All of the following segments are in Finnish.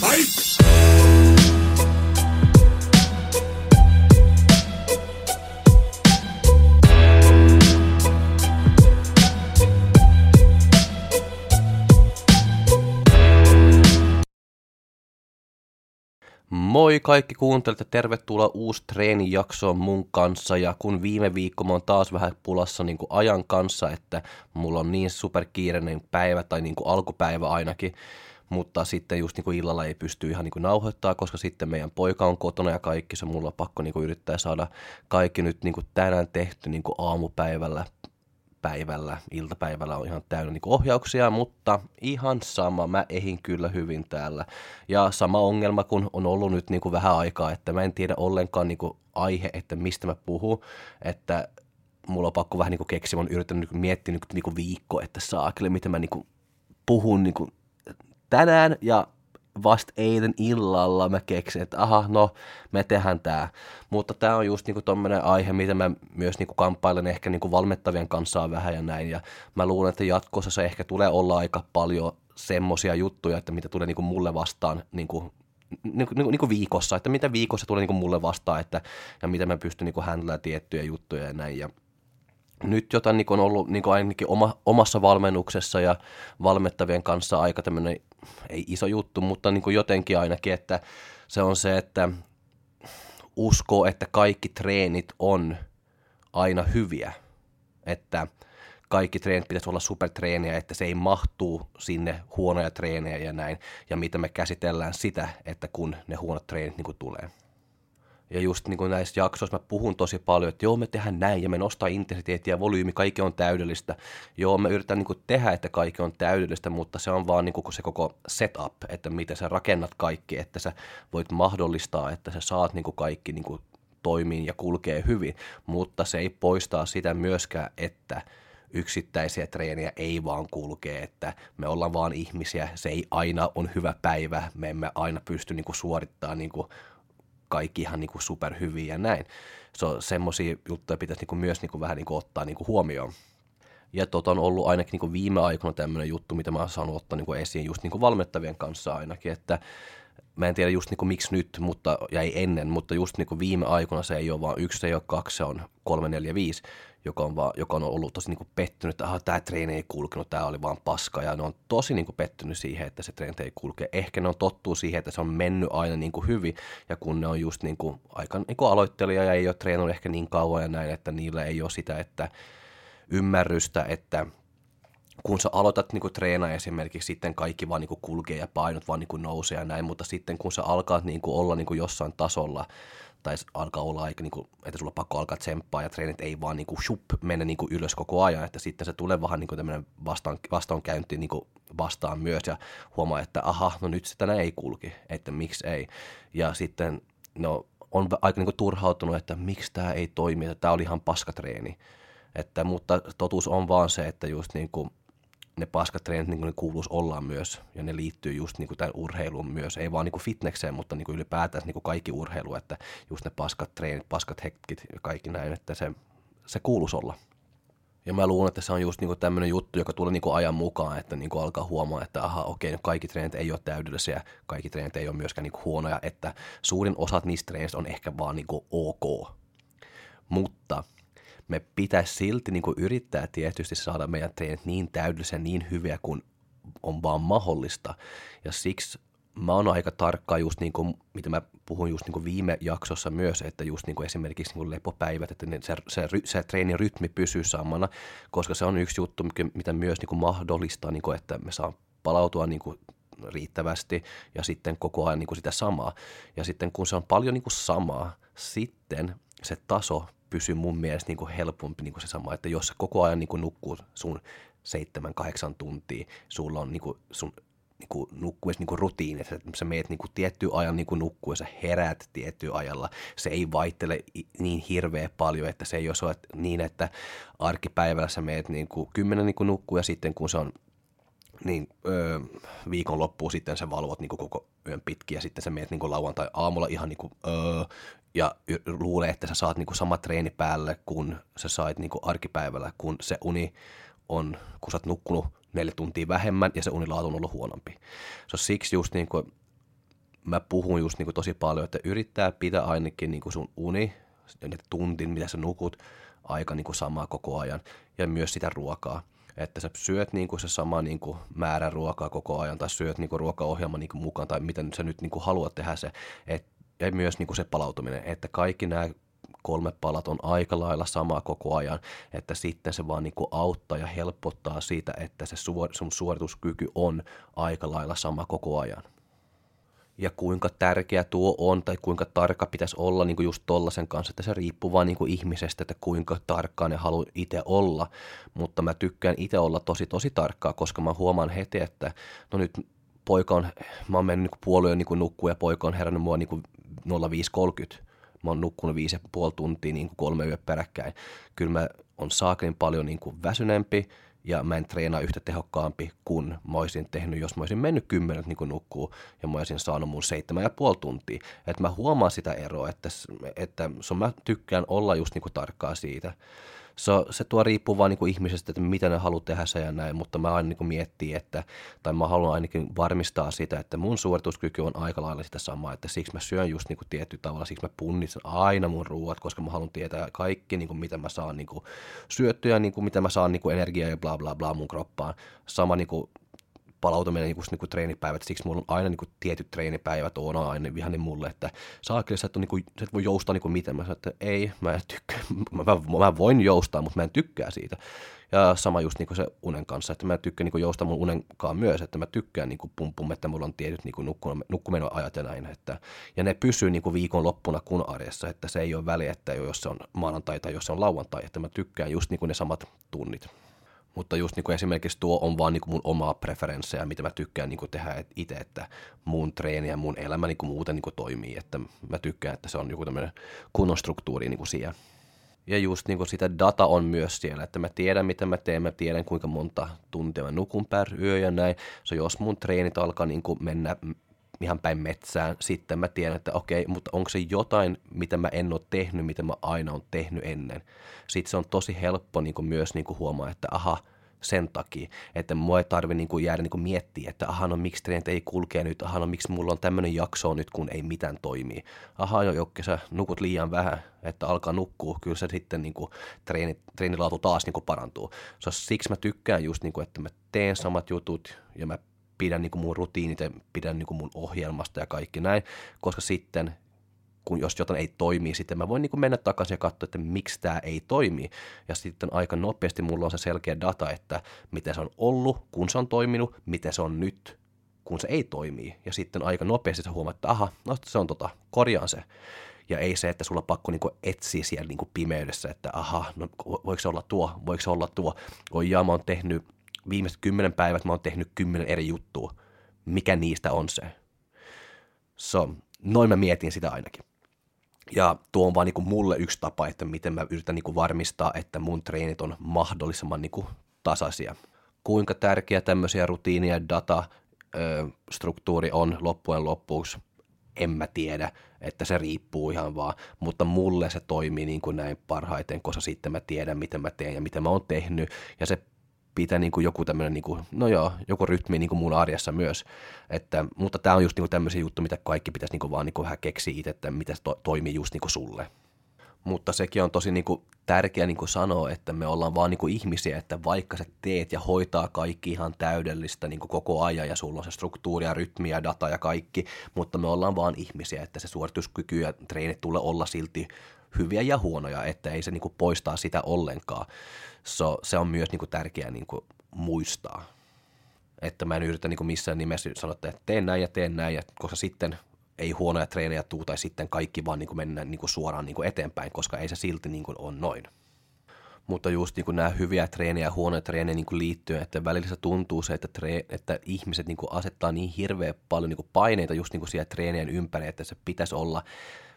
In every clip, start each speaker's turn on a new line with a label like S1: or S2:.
S1: Moi kaikki kuuntelijat ja tervetuloa uusi treenijaksoon mun kanssa. Ja kun viime viikko mä oon taas vähän pulassa niin kuin ajan kanssa, että mulla on niin superkiireinen päivä tai niin kuin alkupäivä ainakin, mutta sitten just niin kuin illalla ei pysty ihan niin kuin nauhoittaa, koska sitten meidän poika on kotona ja kaikki se mulla on pakko niin kuin yrittää saada kaikki nyt niin kuin tänään tehty niin kuin aamupäivällä päivällä, iltapäivällä on ihan täynnä niin ohjauksia, mutta ihan sama, mä ehin kyllä hyvin täällä. Ja sama ongelma, kun on ollut nyt niin kuin vähän aikaa, että mä en tiedä ollenkaan niin kuin aihe, että mistä mä puhun, että mulla on pakko vähän niin keksiä, mä oon yrittänyt miettiä nyt niin viikko, että saakeli, miten mä niin kuin puhun niin kuin tänään ja vasta eilen illalla mä keksin, että aha, no me tehdään tämä. Mutta tämä on just niinku tommonen aihe, mitä mä myös niinku kamppailen ehkä niinku valmettavien kanssa vähän ja näin. Ja mä luulen, että jatkossa se ehkä tulee olla aika paljon semmosia juttuja, että mitä tulee niinku mulle vastaan niinku niin kuin, niin kuin viikossa, että mitä viikossa tulee niin kuin mulle vastaan, että, ja miten mä pystyn niin handlaamaan tiettyjä juttuja ja näin. Ja nyt jota niin on ollut niin ainakin oma, omassa valmennuksessa ja valmettavien kanssa aika tämmöinen, ei iso juttu, mutta niin jotenkin ainakin, että se on se, että uskoo, että kaikki treenit on aina hyviä, että kaikki treenit pitäisi olla supertreeniä, että se ei mahtuu sinne huonoja treenejä ja näin, ja mitä me käsitellään sitä, että kun ne huonot treenit niin tulee. Ja just niin kuin näissä jaksoissa mä puhun tosi paljon, että joo me tehdään näin ja me nostaa intensiteettiä ja volyymi, kaikki on täydellistä. Joo me yritän niin kuin tehdä, että kaikki on täydellistä, mutta se on vaan niin kuin se koko setup, että miten sä rakennat kaikki, että sä voit mahdollistaa, että sä saat niin kuin kaikki niin kuin toimiin ja kulkee hyvin, mutta se ei poistaa sitä myöskään, että yksittäisiä treeniä ei vaan kulkee, että me ollaan vaan ihmisiä, se ei aina on hyvä päivä, me emme aina pysty niin kuin suorittamaan niin kuin kaikki ihan niin kuin superhyviä ja näin. So, semmoisia juttuja pitäisi niin kuin myös niin kuin vähän niin kuin ottaa niin kuin huomioon. Ja tota on ollut ainakin niin kuin viime aikoina tämmöinen juttu, mitä mä oon saanut ottaa niin kuin esiin just niin kuin valmettavien kanssa ainakin, että mä en tiedä just niin kuin miksi nyt, mutta, ei ennen, mutta just niin kuin viime aikoina se ei ole vaan yksi, se ei ole kaksi, se on kolme, neljä, viisi joka on, vaan, joka on ollut tosi niin kuin pettynyt, että tämä treeni ei kulkenut, tämä oli vaan paska. Ja ne on tosi niin kuin pettynyt siihen, että se treeni ei kulke. Ehkä ne on tottuu siihen, että se on mennyt aina niin kuin hyvin. Ja kun ne on just niin kuin aika niin kuin aloittelija ja ei ole treenannut ehkä niin kauan ja näin, että niillä ei ole sitä että ymmärrystä, että kun sä aloitat niin treenaa esimerkiksi, sitten kaikki vaan niin kulkee ja painot vaan niin nousee ja näin, mutta sitten kun sä alkaat niin olla niin jossain tasolla, tai alkaa olla aika, niin kuin, että sulla on pakko alkaa tsemppaa ja treenit ei vaan niin shup, mene niin ylös koko ajan, että sitten se tulee vähän niin tämmöinen vastaan, vastaankäynti niin vastaan myös ja huomaa, että aha, no nyt se tänään ei kulki, että miksi ei. Ja sitten no, on aika niin turhautunut, että miksi tämä ei toimi, että tämä oli ihan paskatreeni. Että, mutta totuus on vaan se, että just niin kuin, ne paskat treenit niin kuin ne kuuluisi olla myös, ja ne liittyy just niin kuin tämän urheiluun myös, ei vaan niin kuin fitnekseen, mutta niin kuin ylipäätään niin kuin kaikki urheilu, että just ne paskat treenit, paskat hetkit ja kaikki näin, että se, se kuuluisi olla. Ja mä luulen, että se on just niinku tämmöinen juttu, joka tulee niinku ajan mukaan, että niinku alkaa huomaa, että aha, okei, no kaikki treenit ei ole täydellisiä, kaikki treenit ei ole myöskään niinku huonoja, että suurin osat niistä treenistä on ehkä vaan niinku ok. Mutta me pitäisi silti niin kuin yrittää tietysti saada meidän treenit niin täydellisiä, niin hyviä kuin on vaan mahdollista. Ja siksi mä oon aika tarkka just niin kuin, mitä mä puhun just niin kuin viime jaksossa myös, että just niin kuin esimerkiksi niin kuin lepopäivät, että se, se, se treenin rytmi pysyy samana, koska se on yksi juttu, mitä myös niin kuin mahdollistaa, niin kuin, että me saa palautua niin kuin riittävästi ja sitten koko ajan niin kuin sitä samaa. Ja sitten kun se on paljon niin kuin samaa, sitten se taso pysyy mun mielestä niin kuin helpompi niin kuin se sama, että jos sä koko ajan niin kuin nukkuu sun seitsemän, kahdeksan tuntia, sulla on niin kuin sun niin kuin nukkuessa niin rutiini, että sä meet niin kuin tietty ajan niin kuin nukkuu ja sä heräät tietty ajalla. Se ei vaihtele niin hirveä paljon, että se ei ole niin, että arkipäivällä sä meet niin kuin kymmenen niin kuin nukkuu ja sitten kun se on niin öö, viikon loppuun sitten sä valvot niin kuin koko yön pitkin ja sitten sä meet niin kuin lauantai aamulla ihan niin kuin, öö, ja luulee, että sä saat niinku sama treeni päälle, kun sä sait niinku arkipäivällä, kun se uni on, kun sä oot nukkunut neljä tuntia vähemmän ja se unilaatu on ollut huonompi. Se on siksi just niin kuin, mä puhun just niin kuin tosi paljon, että yrittää pitää ainakin niin kuin sun uni, tuntin, mitä sä nukut, aika niin kuin samaa koko ajan, ja myös sitä ruokaa. Että sä syöt niin kuin se sama niin kuin määrä ruokaa koko ajan, tai syöt niin kuin ruokaohjelman niin kuin mukaan, tai miten sä nyt niin kuin haluat tehdä se. Et, ja myös niin kuin se palautuminen, että kaikki nämä kolme palat on aika lailla sama koko ajan, että sitten se vaan niin kuin auttaa ja helpottaa siitä, että se sun suorituskyky on aika lailla sama koko ajan ja kuinka tärkeä tuo on tai kuinka tarkka pitäisi olla niin kuin just tollasen kanssa, että se riippuu vaan niin kuin ihmisestä, että kuinka tarkkaan ne haluaa itse olla, mutta mä tykkään itse olla tosi tosi tarkkaa, koska mä huomaan heti, että no nyt poika on, mä oon mennyt niin puolueen niin nukkuu ja poika on herännyt mua niin 05.30, mä oon nukkunut viisi ja puoli tuntia niin kuin kolme yö peräkkäin. Kyllä mä on saakelin paljon niin kuin väsyneempi, ja mä en treenaa yhtä tehokkaampi kuin mä olisin tehnyt, jos mä olisin mennyt kymmenet niin kuin nukkuu ja mä olisin saanut mun seitsemän ja puoli tuntia. Että mä huomaan sitä eroa, että, että so mä tykkään olla just niin kuin tarkkaa siitä se, se tuo riippuu vaan niin kuin ihmisestä, että mitä ne haluaa tehdä se ja näin, mutta mä aina niin miettii, että, tai mä haluan ainakin varmistaa sitä, että mun suorituskyky on aika lailla sitä samaa, että siksi mä syön just niin kuin tietty tavalla, siksi mä punnitsen aina mun ruuat, koska mä haluan tietää kaikki, niin kuin mitä mä saan niin kuin syöttyä, niin kuin mitä mä saan niin kuin energiaa ja bla bla bla mun kroppaan. Sama niin kuin palautuminen niin kuin, niin kuin treenipäivät, siksi mulla on aina niin kuin, tietyt treenipäivät on aina ihan niin mulle, että saakeli, sä et, niin kuin, sä et voi joustaa niin kuin miten. Mä sanoin, että ei, mä en tykkää, mä, mä, mä, voin joustaa, mutta mä en tykkää siitä. Ja sama just niin kuin se unen kanssa, että mä tykkään niin kuin joustaa mun unenkaan myös, että mä tykkään niin kuin että mulla on tietyt niin kuin nukkumenon ja näin. Että, ja ne pysyy niin kuin viikon loppuna kun arjessa, että se ei ole väliä, että jos se on maanantai tai jos se on lauantai, että mä tykkään just niin kuin ne samat tunnit. Mutta just niin kuin esimerkiksi tuo on vaan niin kuin mun omaa preferenssejä, mitä mä tykkään niin kuin tehdä itse, että mun treeni ja mun elämä niin kuin muuten niin kuin toimii. Että mä tykkään, että se on joku tämmöinen kunnon struktuuri niin kuin siellä. Ja just niin kuin sitä data on myös siellä, että mä tiedän mitä mä teen, mä tiedän kuinka monta tuntia mä nukun per yö ja näin. So jos mun treenit alkaa niin kuin mennä ihan päin metsään, sitten mä tiedän, että okei, mutta onko se jotain, mitä mä en ole tehnyt, mitä mä aina on tehnyt ennen. Sitten se on tosi helppo niin kuin myös niin kuin huomaa, että aha, sen takia, että mua ei tarvi niin kuin jäädä niin kuin miettiä, että aha, no miksi treenit ei kulkea nyt, aha, no miksi mulla on tämmöinen jakso nyt, kun ei mitään toimii. Aha, jo Jokke, sä nukut liian vähän, että alkaa nukkua, kyllä se sitten niin kuin treeni, treenilaatu taas niin kuin parantuu. So, siksi mä tykkään just, niin kuin, että mä teen samat jutut ja mä pidän niin kuin mun rutiinit ja pidän niin kuin mun ohjelmasta ja kaikki näin, koska sitten kun jos jotain ei toimi, sitten mä voin niin kuin mennä takaisin ja katsoa, että miksi tämä ei toimi. Ja sitten aika nopeasti mulla on se selkeä data, että miten se on ollut, kun se on toiminut, miten se on nyt, kun se ei toimi. Ja sitten aika nopeasti sä huomaat, että aha, no se on tota, korjaan se. Ja ei se, että sulla on pakko niin etsiä siellä niin pimeydessä, että aha, no voiko se olla tuo, voiko se olla tuo. Oi jaa, mä oon tehnyt viimeiset kymmenen päivät, mä oon tehnyt kymmenen eri juttua. Mikä niistä on se? So, noin mä mietin sitä ainakin. Ja tuo on vaan niin kuin mulle yksi tapa, että miten mä yritän niin kuin varmistaa, että mun treenit on mahdollisimman niin kuin tasaisia. Kuinka tärkeä tämmöisiä rutiinia ja data ö, struktuuri on loppujen loppuksi, en mä tiedä, että se riippuu ihan vaan, mutta mulle se toimii niin kuin näin parhaiten, koska sitten mä tiedän, miten mä teen ja mitä mä oon tehnyt, ja se pitää niin kuin joku tämmöinen, niin kuin, no joo, joku rytmi niin kuin mun arjessa myös. Että, mutta tämä on just niin kuin tämmöisiä juttuja, mitä kaikki pitäisi niin kuin vaan niin kuin vähän keksiä itse, että miten se to, toimii just niin kuin sulle. Mutta sekin on tosi niin kuin tärkeä niin kuin sanoa, että me ollaan vaan niin kuin ihmisiä, että vaikka sä teet ja hoitaa kaikki ihan täydellistä niin kuin koko ajan ja sulla on se struktuuri ja rytmi ja data ja kaikki, mutta me ollaan vaan ihmisiä, että se suorituskyky ja treenit tulee olla silti hyviä ja huonoja, että ei se niin kuin poistaa sitä ollenkaan. So, se on myös niin kuin tärkeää niin kuin muistaa. Että mä en yritä niin kuin missään nimessä sanoa, että teen näin ja teen näin, ja koska sitten ei huonoja treenejä tuu, tai sitten kaikki vaan niin kuin mennään niin kuin suoraan niin kuin eteenpäin, koska ei se silti niin kuin ole noin. Mutta just niin kuin nämä hyviä treenejä ja huonoja treenejä niin kuin liittyen, että välillä se tuntuu se, että, tre, että ihmiset niin kuin asettaa niin hirveän paljon niin kuin paineita just niin kuin siellä treenien ympäri, että se pitäisi olla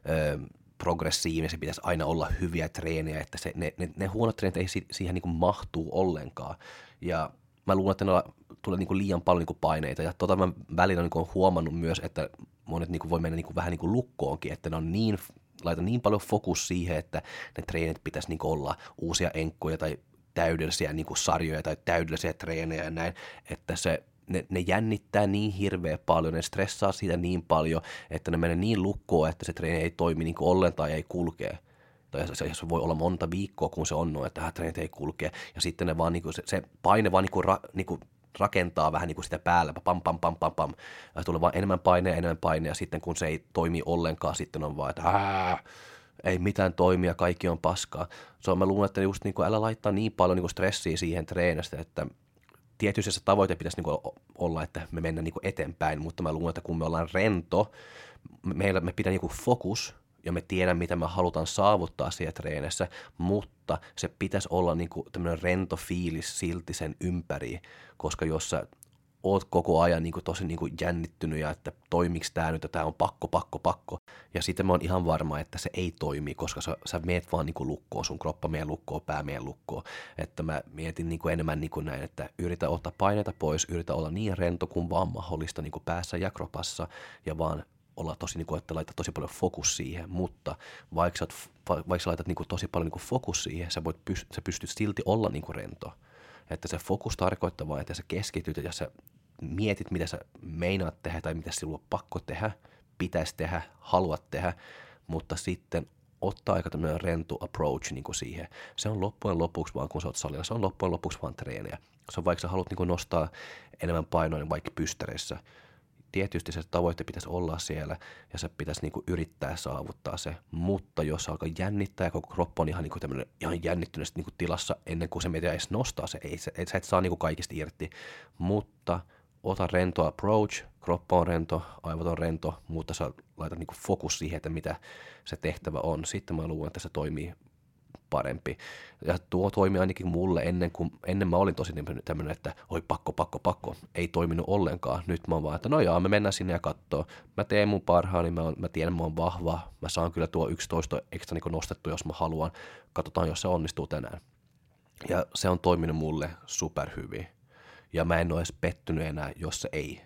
S1: ö, progressiivinen, se pitäisi aina olla hyviä treenejä, että se, ne, ne, ne huonot treenit ei si, siihen niin kuin mahtuu ollenkaan. Ja mä luulen, että ne tulee niin kuin liian paljon niin kuin paineita. Ja tota mä välillä niin kuin huomannut myös, että monet niin kuin voi mennä niin kuin vähän niin kuin lukkoonkin, että ne on niin, laita niin paljon fokus siihen, että ne treenit pitäisi niin olla uusia enkkoja tai täydellisiä niin kuin sarjoja tai täydellisiä treenejä ja näin, että se ne, ne jännittää niin hirveä paljon, ne stressaa siitä niin paljon, että ne menee niin lukkoon, että se treeni ei toimi niin ollenkaan tai ei kulkee. Tai se, se voi olla monta viikkoa, kun se on noin, että treenit ei kulkee. Ja sitten ne vaan, niin kuin, se, se paine vaan niin kuin, ra, niin kuin rakentaa vähän niin kuin sitä päällä, pam, pam, pam, pam, pam. Ja tulee vaan enemmän paineja, enemmän paineja, ja sitten kun se ei toimi ollenkaan, sitten on vaan, että Ää! ei mitään toimia, kaikki on paskaa. Se on, mä luulen, että just niin kuin, älä laittaa niin paljon niin kuin stressiä siihen treenistä, että tietysti se tavoite pitäisi niin kuin olla, että me mennään niin kuin eteenpäin, mutta mä luulen, että kun me ollaan rento, meillä me pitää niin kuin fokus ja me tiedän, mitä me halutaan saavuttaa siellä treenissä, mutta se pitäisi olla niin kuin tämmöinen rento fiilis silti sen ympäri, koska jos sä oot koko ajan niin kuin tosi niin kuin jännittynyt ja että toimiks tämä nyt, tämä on pakko, pakko, pakko. Ja sitten mä oon ihan varma, että se ei toimi, koska sä, sä meet vaan niin kuin lukkoon, sun kroppa meidän lukkoon, pää meidän lukkoon. Että mä mietin niin kuin enemmän niin kuin näin, että yritä ottaa paineita pois, yritä olla niin rento kuin vaan mahdollista niin kuin päässä ja kropassa ja vaan olla tosi, niin kuin, että laita tosi paljon fokus siihen, mutta vaikka sä, vaikka sä laitat niin kuin, tosi paljon niin kuin, fokus siihen, sä, voit sä pystyt silti olla niin kuin, rento. Että se fokus tarkoittaa vain, että sä keskityt ja sä mietit, mitä sä meinaat tehdä tai mitä sinulla on pakko tehdä, pitäisi tehdä, haluat tehdä, mutta sitten ottaa aika tämmöinen rento approach niin kuin siihen. Se on loppujen lopuksi vaan, kun sä oot salilla, se on loppujen lopuksi vaan treeniä. Se on vaikka sä haluat niin kuin nostaa enemmän painoa, niin vaikka pystäreissä, tietysti se tavoite pitäisi olla siellä ja se pitäisi niin kuin yrittää saavuttaa se, mutta jos alkaa jännittää ja koko kroppa on ihan, niin kuin ihan jännittyneessä niin kuin tilassa ennen kuin se mitä edes nostaa se, ei, se, sä et saa niin kuin kaikista irti, mutta ota rento approach, kroppa on rento, aivot on rento, mutta sä laitat niin fokus siihen, että mitä se tehtävä on. Sitten mä luulen, että se toimii parempi. Ja tuo toimi ainakin mulle ennen kuin, ennen mä olin tosi tämmöinen, että oi pakko, pakko, pakko, ei toiminut ollenkaan. Nyt mä oon vaan, että no joo, me mennään sinne ja katsoo. Mä teen mun parhaani, mä, mä tiedän, mä oon vahva, mä saan kyllä tuo 11 ekstra niin nostettu, jos mä haluan. Katsotaan, jos se onnistuu tänään. Ja se on toiminut mulle superhyvin. Ja mä en ole edes pettynyt enää, jos se ei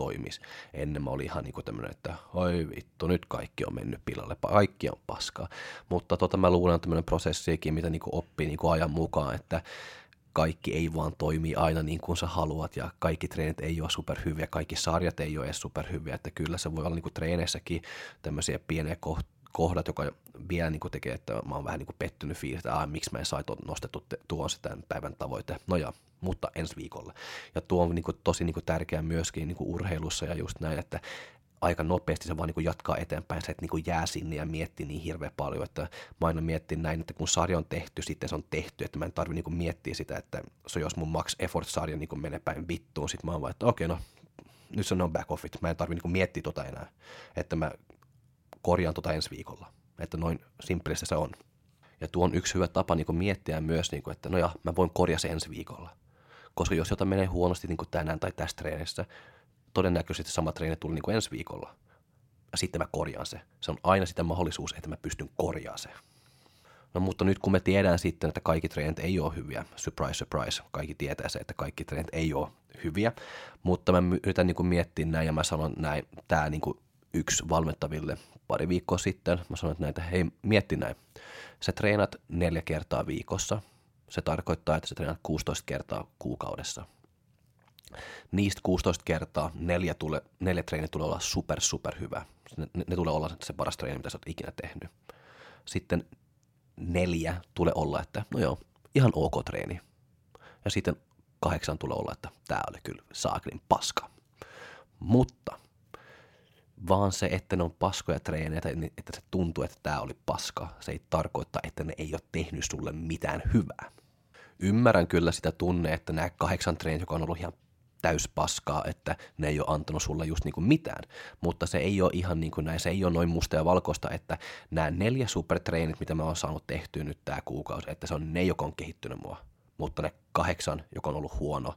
S1: toimisi. Ennen mä olin ihan niin tämmöinen, että oi vittu, nyt kaikki on mennyt pilalle, kaikki on paskaa. Mutta tota mä luulen, että tämmöinen prosessiikin, mitä niin oppii niin ajan mukaan, että kaikki ei vaan toimi aina niin kuin sä haluat ja kaikki treenit ei ole superhyviä, kaikki sarjat ei ole edes superhyviä, että kyllä se voi olla niin kuin treeneissäkin tämmöisiä pieniä kohdat, joka vielä niin kuin tekee, että mä oon vähän niin kuin pettynyt fiilis, että miksi mä en saisi nostettu tuon sitä päivän tavoite. No ja mutta ensi viikolla. Ja tuo on niin kuin, tosi niin kuin, tärkeää myöskin niin kuin urheilussa ja just näin, että aika nopeasti se vaan niin kuin jatkaa eteenpäin, se et niin kuin jää sinne ja miettii niin hirveän paljon, että mä aina mietin näin, että kun sarja on tehty, sitten se on tehty, että mä en tarvi niin kuin miettiä sitä, että se jos mun max effort-sarja niin kuin menee päin vittuun, sitten mä oon vaan, että okei, okay, no nyt se on back offit, mä en tarvi niin kuin miettiä tota enää, että mä korjaan tota ensi viikolla, että noin simppelissä se on. Ja tuo on yksi hyvä tapa niin miettiä myös, niin kuin, että no ja, mä voin korjaa se ensi viikolla. Koska jos jotain menee huonosti niin kuin tänään tai tässä treenissä, todennäköisesti sama treeni tuli niin kuin ensi viikolla. Ja sitten mä korjaan se. Se on aina sitä mahdollisuus, että mä pystyn korjaamaan se. No mutta nyt kun me tiedään sitten, että kaikki treenit ei ole hyviä, surprise, surprise, kaikki tietää se, että kaikki treenit ei ole hyviä, mutta mä yritän niin miettiä näin ja mä sanon näin, tämä niin yksi valmentaville pari viikkoa sitten, mä sanoin, että näitä, hei mietti näin, sä treenat neljä kertaa viikossa, se tarkoittaa, että sä treenat 16 kertaa kuukaudessa. Niistä 16 kertaa neljä, tule, neljä treeniä tulee olla super, super hyvä. Ne, ne tulee olla se paras treeni, mitä sä oot ikinä tehnyt. Sitten neljä tulee olla, että no joo, ihan ok treeni. Ja sitten kahdeksan tulee olla, että tämä oli kyllä saaklin paska. Mutta vaan se, että ne on paskoja treenejä, että se tuntuu, että tämä oli paska, se ei tarkoita, että ne ei ole tehnyt sulle mitään hyvää ymmärrän kyllä sitä tunne, että nämä kahdeksan treenit, joka on ollut ihan täys paskaa, että ne ei ole antanut sulle just niin kuin mitään. Mutta se ei ole ihan niin kuin näin, se ei ole noin musta ja valkoista, että nämä neljä supertreenit, mitä mä oon saanut tehtyä nyt tämä kuukausi, että se on ne, joka on kehittynyt mua. Mutta ne kahdeksan, joka on ollut huono,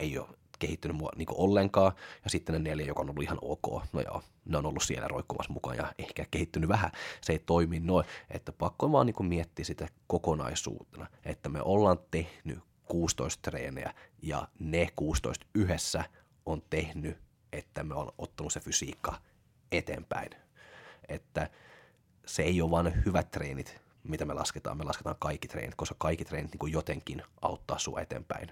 S1: ei ole kehittynyt mua niin ollenkaan, ja sitten ne neljä, joka on ollut ihan ok, no joo, ne on ollut siellä roikkumassa mukaan ja ehkä kehittynyt vähän, se ei toimi noin, että pakko vaan niin miettiä sitä kokonaisuutena, että me ollaan tehnyt 16 treenejä ja ne 16 yhdessä on tehnyt, että me on ottanut se fysiikka eteenpäin. Että se ei ole vain hyvät treenit, mitä me lasketaan, me lasketaan kaikki treenit, koska kaikki treenit niin jotenkin auttaa sua eteenpäin.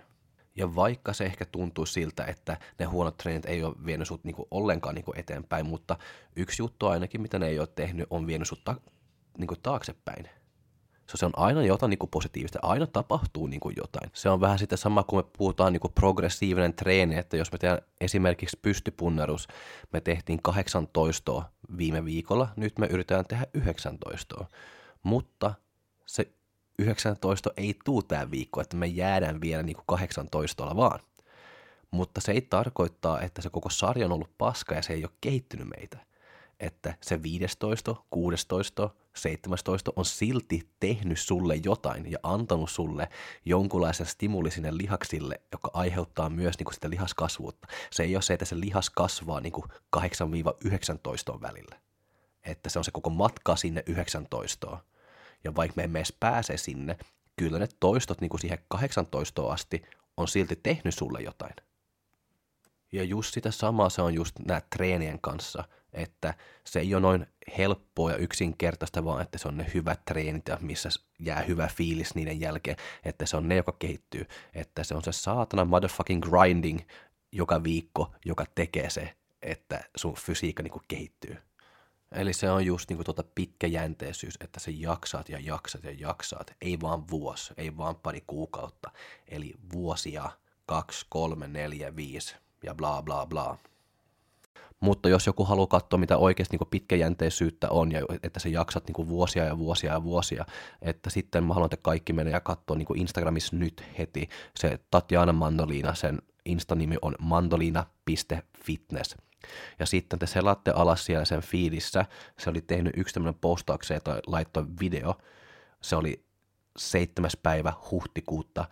S1: Ja vaikka se ehkä tuntuu siltä, että ne huonot treenit ei ole vienyt sut niinku ollenkaan niinku eteenpäin, mutta yksi juttu ainakin, mitä ne ei ole tehnyt, on vienyt sut ta- niinku taaksepäin. So, se on aina jotain niin kuin positiivista, aina tapahtuu niin kuin jotain. Se on vähän sitä sama, kun me puhutaan niin kuin progressiivinen treeni, että jos me tehdään esimerkiksi pystypunnerus, me tehtiin 18 viime viikolla, nyt me yritetään tehdä 19. Mutta se 19 ei tuu tämä viikko, että me jäädään vielä niin kuin 18 vaan. Mutta se ei tarkoittaa, että se koko sarja on ollut paska ja se ei ole kehittynyt meitä että se 15, 16, 17 on silti tehnyt sulle jotain ja antanut sulle jonkunlaisen stimuli sinne lihaksille, joka aiheuttaa myös niin kuin sitä lihaskasvuutta. Se ei ole se, että se lihas kasvaa niin kuin 8-19 välillä. Että se on se koko matka sinne 19. Ja vaikka me emme edes pääse sinne, kyllä ne toistot niin kuin siihen 18 asti on silti tehnyt sulle jotain. Ja just sitä samaa se on just nämä treenien kanssa – että se ei ole noin helppoa ja yksinkertaista, vaan että se on ne hyvät treenit ja missä jää hyvä fiilis niiden jälkeen, että se on ne, joka kehittyy, että se on se saatana motherfucking grinding joka viikko, joka tekee se, että sun fysiikka niinku kehittyy. Eli se on just niinku tuota pitkäjänteisyys, että se jaksaat ja jaksat ja jaksaat, ei vaan vuosi, ei vaan pari kuukautta, eli vuosia, kaksi, kolme, neljä, viisi ja bla bla bla. Mutta jos joku haluaa katsoa, mitä oikeasti niin pitkäjänteisyyttä on ja että sä jaksat niin vuosia ja vuosia ja vuosia, että sitten mä haluan, että kaikki menee ja katsoa niin Instagramissa nyt heti. Se Tatjana Mandolina, sen Insta-nimi on mandolina.fitness. Ja sitten te selaatte alas siellä sen fiidissä. Se oli tehnyt yksi tämmöinen postaukseen tai laittoi video. Se oli 7. päivä huhtikuuta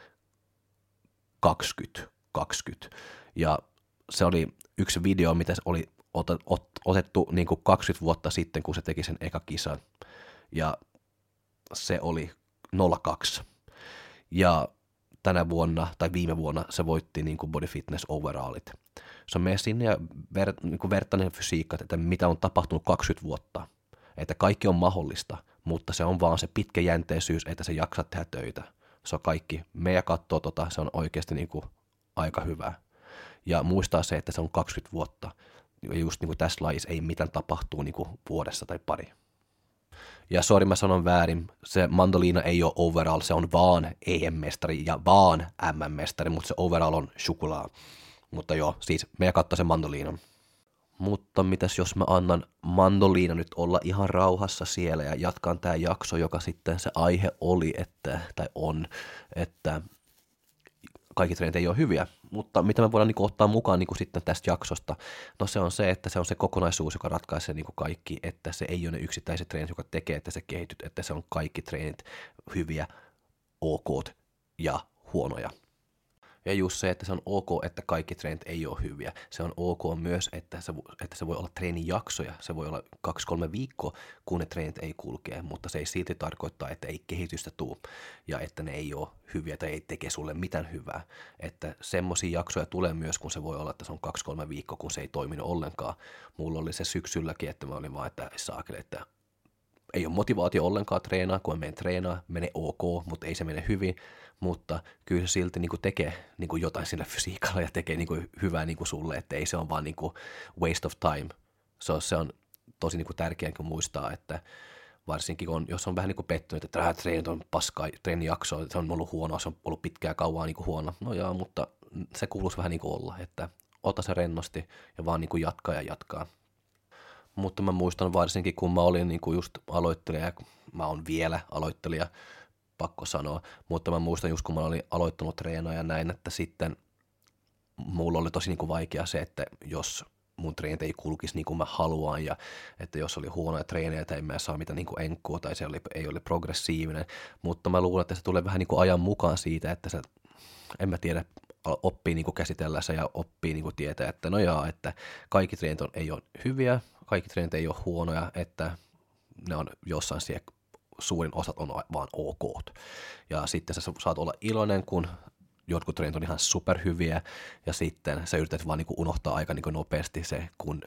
S1: 2020. Ja se oli yksi video, mitä oli otettu niin kuin 20 vuotta sitten, kun se teki sen eka kisan. Ja se oli 02. Ja tänä vuonna tai viime vuonna se voitti niin kuin body fitness overallit. Se on sinne ja ver, niin kuin vertainen fysiikka, että mitä on tapahtunut 20 vuotta. Että kaikki on mahdollista, mutta se on vaan se pitkäjänteisyys, että se jaksat tehdä töitä. Se on kaikki. Meidän katsoo tota, se on oikeasti niin kuin aika hyvä. Ja muistaa se, että se on 20 vuotta just niin kuin tässä lajissa ei mitään tapahtuu niin kuin vuodessa tai pari. Ja sori mä sanon väärin, se mandoliina ei ole overall, se on vaan EM-mestari ja vaan MM-mestari, mutta se overall on sukulaa. Mutta joo, siis me katsoa se mandoliina. Mutta mitäs jos mä annan mandoliina nyt olla ihan rauhassa siellä ja jatkan tämä jakso, joka sitten se aihe oli, että, tai on, että kaikki treenit ei ole hyviä, mutta mitä me voidaan niin ottaa mukaan niin sitten tästä jaksosta, no se on se, että se on se kokonaisuus, joka ratkaisee niin kaikki, että se ei ole ne yksittäiset treenit, joka tekee, että se kehityt, että se on kaikki treenit hyviä, ok ja huonoja. Ja just se, että se on ok, että kaikki treenit ei ole hyviä. Se on ok myös, että se, että se voi olla treenijaksoja. Se voi olla kaksi-kolme viikkoa, kun ne treenit ei kulkee, mutta se ei silti tarkoittaa, että ei kehitystä tuu ja että ne ei ole hyviä tai ei teke sulle mitään hyvää. Että semmoisia jaksoja tulee myös, kun se voi olla, että se on kaksi-kolme viikkoa, kun se ei toiminut ollenkaan. Mulla oli se syksylläkin, että mä olin vaan, että saakeli, että ei ole motivaatio ollenkaan treenaa, kun menen treenaa, menee ok, mutta ei se mene hyvin, mutta kyllä se silti niin kuin tekee niin kuin jotain sillä fysiikalla ja tekee niin kuin hyvää niin kuin sulle, että ei se on vaan niin kuin waste of time. Se on, se on tosi niin kuin tärkeää kun muistaa, että varsinkin kun on, jos on vähän niin kuin pettynyt, että tämä treenit on paskaa, treenijakso, se on ollut huono, se on ollut pitkää kauaa niin kuin huono. No joo, mutta se kuuluisi vähän niin kuin olla, että ota se rennosti ja vaan niin kuin jatkaa ja jatkaa mutta mä muistan varsinkin, kun mä olin niin kuin just aloittelija, mä oon vielä aloittelija, pakko sanoa, mutta mä muistan just kun mä olin aloittanut treenaa ja näin, että sitten mulla oli tosi niin kuin vaikea se, että jos mun treenit ei kulkisi niin kuin mä haluan ja että jos oli huonoja treenejä tai en mä saa mitään niin kuin enkkua tai se oli, ei ole progressiivinen, mutta mä luulen, että se tulee vähän niin kuin ajan mukaan siitä, että se, en mä tiedä, oppii niin kuin käsitellä se ja oppii niin kuin tietää, että no jaa, että kaikki treenit on, ei ole hyviä, kaikki treenit ei ole huonoja, että ne on jossain siellä suurin osat on vaan ok. Ja sitten sä saat olla iloinen, kun jotkut treenit on ihan superhyviä, ja sitten sä yrität vaan niin unohtaa aika niin nopeasti se, kun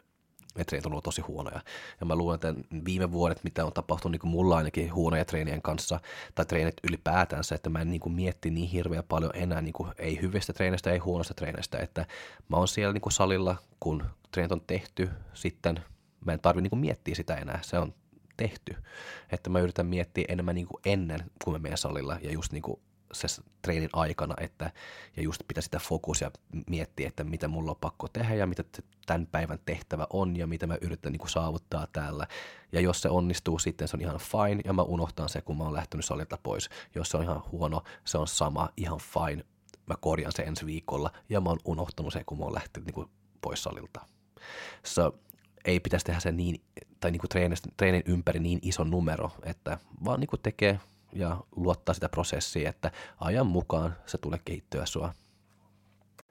S1: treenit on ollut tosi huonoja. Ja mä luulen, että viime vuodet, mitä on tapahtunut niin mulla ainakin huonoja treenien kanssa, tai treenit ylipäätänsä, että mä en niin kuin mietti niin hirveän paljon enää niin kuin, ei hyvistä treenistä, ei huonosta treenistä, että mä oon siellä niin kuin salilla, kun treenit on tehty, sitten mä en tarvi niin kuin miettiä sitä enää, se on tehty. Että mä yritän miettiä enemmän niin kuin ennen, kun mä menen salilla, ja just niin kuin se treenin aikana, että, ja just pitää sitä fokus ja miettiä, että mitä mulla on pakko tehdä ja mitä tämän päivän tehtävä on ja mitä mä yritän niin kuin saavuttaa täällä. Ja jos se onnistuu, sitten se on ihan fine ja mä unohtan se, kun mä oon lähtenyt salilta pois. Jos se on ihan huono, se on sama, ihan fine. Mä korjaan se ensi viikolla ja mä oon unohtanut se, kun mä oon lähtenyt niin kuin pois salilta. So, ei pitäisi tehdä se niin, tai niin kuin treenin ympäri niin iso numero, että vaan niin kuin tekee ja luottaa sitä prosessia, että ajan mukaan se tulee kehittyä sua.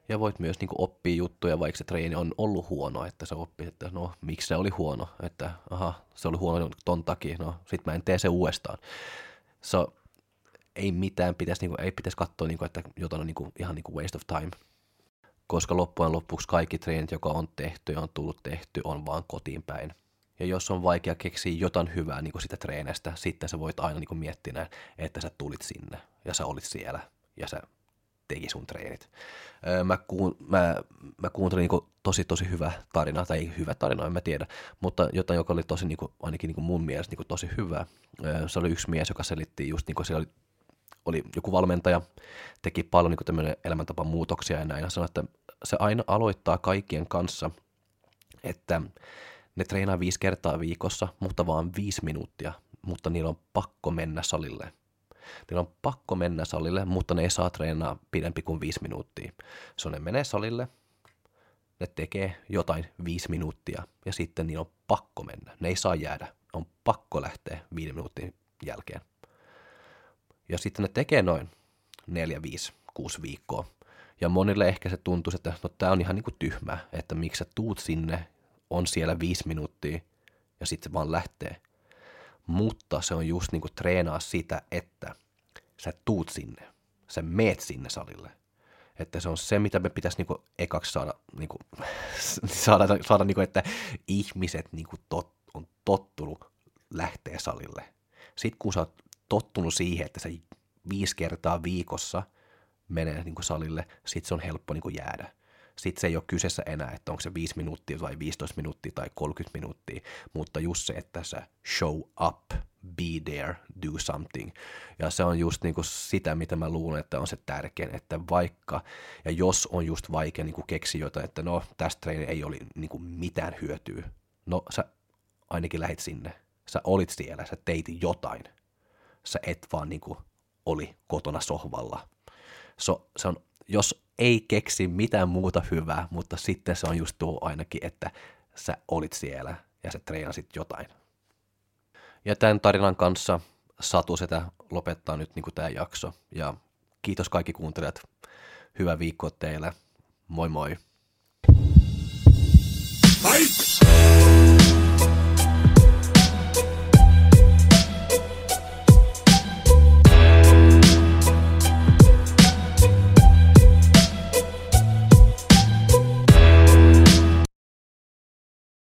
S1: Ja voit myös niin oppia juttuja, vaikka se treeni on ollut huono, että sä oppit, että no, miksi se oli huono, että aha, se oli huono ton takia, no, sit mä en tee se uudestaan. So, ei mitään pitäisi, niin kuin, ei pitäisi katsoa, niin kuin, että jotain on niin kuin, ihan niin kuin waste of time. Koska loppujen lopuksi kaikki treenit, joka on tehty ja on tullut tehty, on vaan kotiin päin. Ja jos on vaikea keksiä jotain hyvää niin sitä treenestä, sitten sä voit aina niin miettiä että sä tulit sinne ja sä olit siellä ja sä teki sun treenit. mä, kuun, mä, mä kuuntelin niin tosi tosi hyvä tarina, tai ei hyvä tarina, en mä tiedä, mutta jotain, joka oli tosi niin kuin, ainakin niin mun mielestä niin tosi hyvä. se oli yksi mies, joka selitti just niin kuin siellä oli, oli joku valmentaja, teki paljon niin tämmöinen elämäntapan muutoksia ja näin, ja sanoi, että se aina aloittaa kaikkien kanssa, että ne treenaa viisi kertaa viikossa, mutta vaan viisi minuuttia, mutta niillä on pakko mennä salille. Niillä on pakko mennä salille, mutta ne ei saa treenaa pidempi kuin viisi minuuttia. Se ne menee salille, ne tekee jotain viisi minuuttia ja sitten niillä on pakko mennä. Ne ei saa jäädä, on pakko lähteä viiden minuutin jälkeen. Ja sitten ne tekee noin neljä, viisi, kuusi viikkoa. Ja monille ehkä se tuntuu, että no tämä on ihan niin kuin tyhmä, että miksi sä tuut sinne on siellä viisi minuuttia ja sitten se vaan lähtee. Mutta se on just niinku treenaa sitä, että sä tuut sinne, sä meet sinne salille. Että se on se, mitä me pitäisi niinku ekaksi saada, niinku, saada, saada niinku, että ihmiset niinku tot, on tottunut lähteä salille. Sitten kun sä oot tottunut siihen, että sä viisi kertaa viikossa menee niinku salille, sit se on helppo niinku jäädä sitten se ei ole kyseessä enää, että onko se 5 minuuttia tai 15 minuuttia tai 30 minuuttia, mutta just se, että sä show up, be there, do something. Ja se on just niinku sitä, mitä mä luulen, että on se tärkein, että vaikka, ja jos on just vaikea niinku keksiä jotain, että no tästä treeni ei ole niinku mitään hyötyä, no sä ainakin lähit sinne, sä olit siellä, sä teit jotain, sä et vaan niinku oli kotona sohvalla. So, se on jos ei keksi mitään muuta hyvää, mutta sitten se on just tuo ainakin, että sä olit siellä ja sä treenasit jotain. Ja tämän tarinan kanssa Satu sitä lopettaa nyt niin tämä jakso. Ja kiitos kaikki kuuntelijat. Hyvää viikkoa teille. Moi moi. Fight!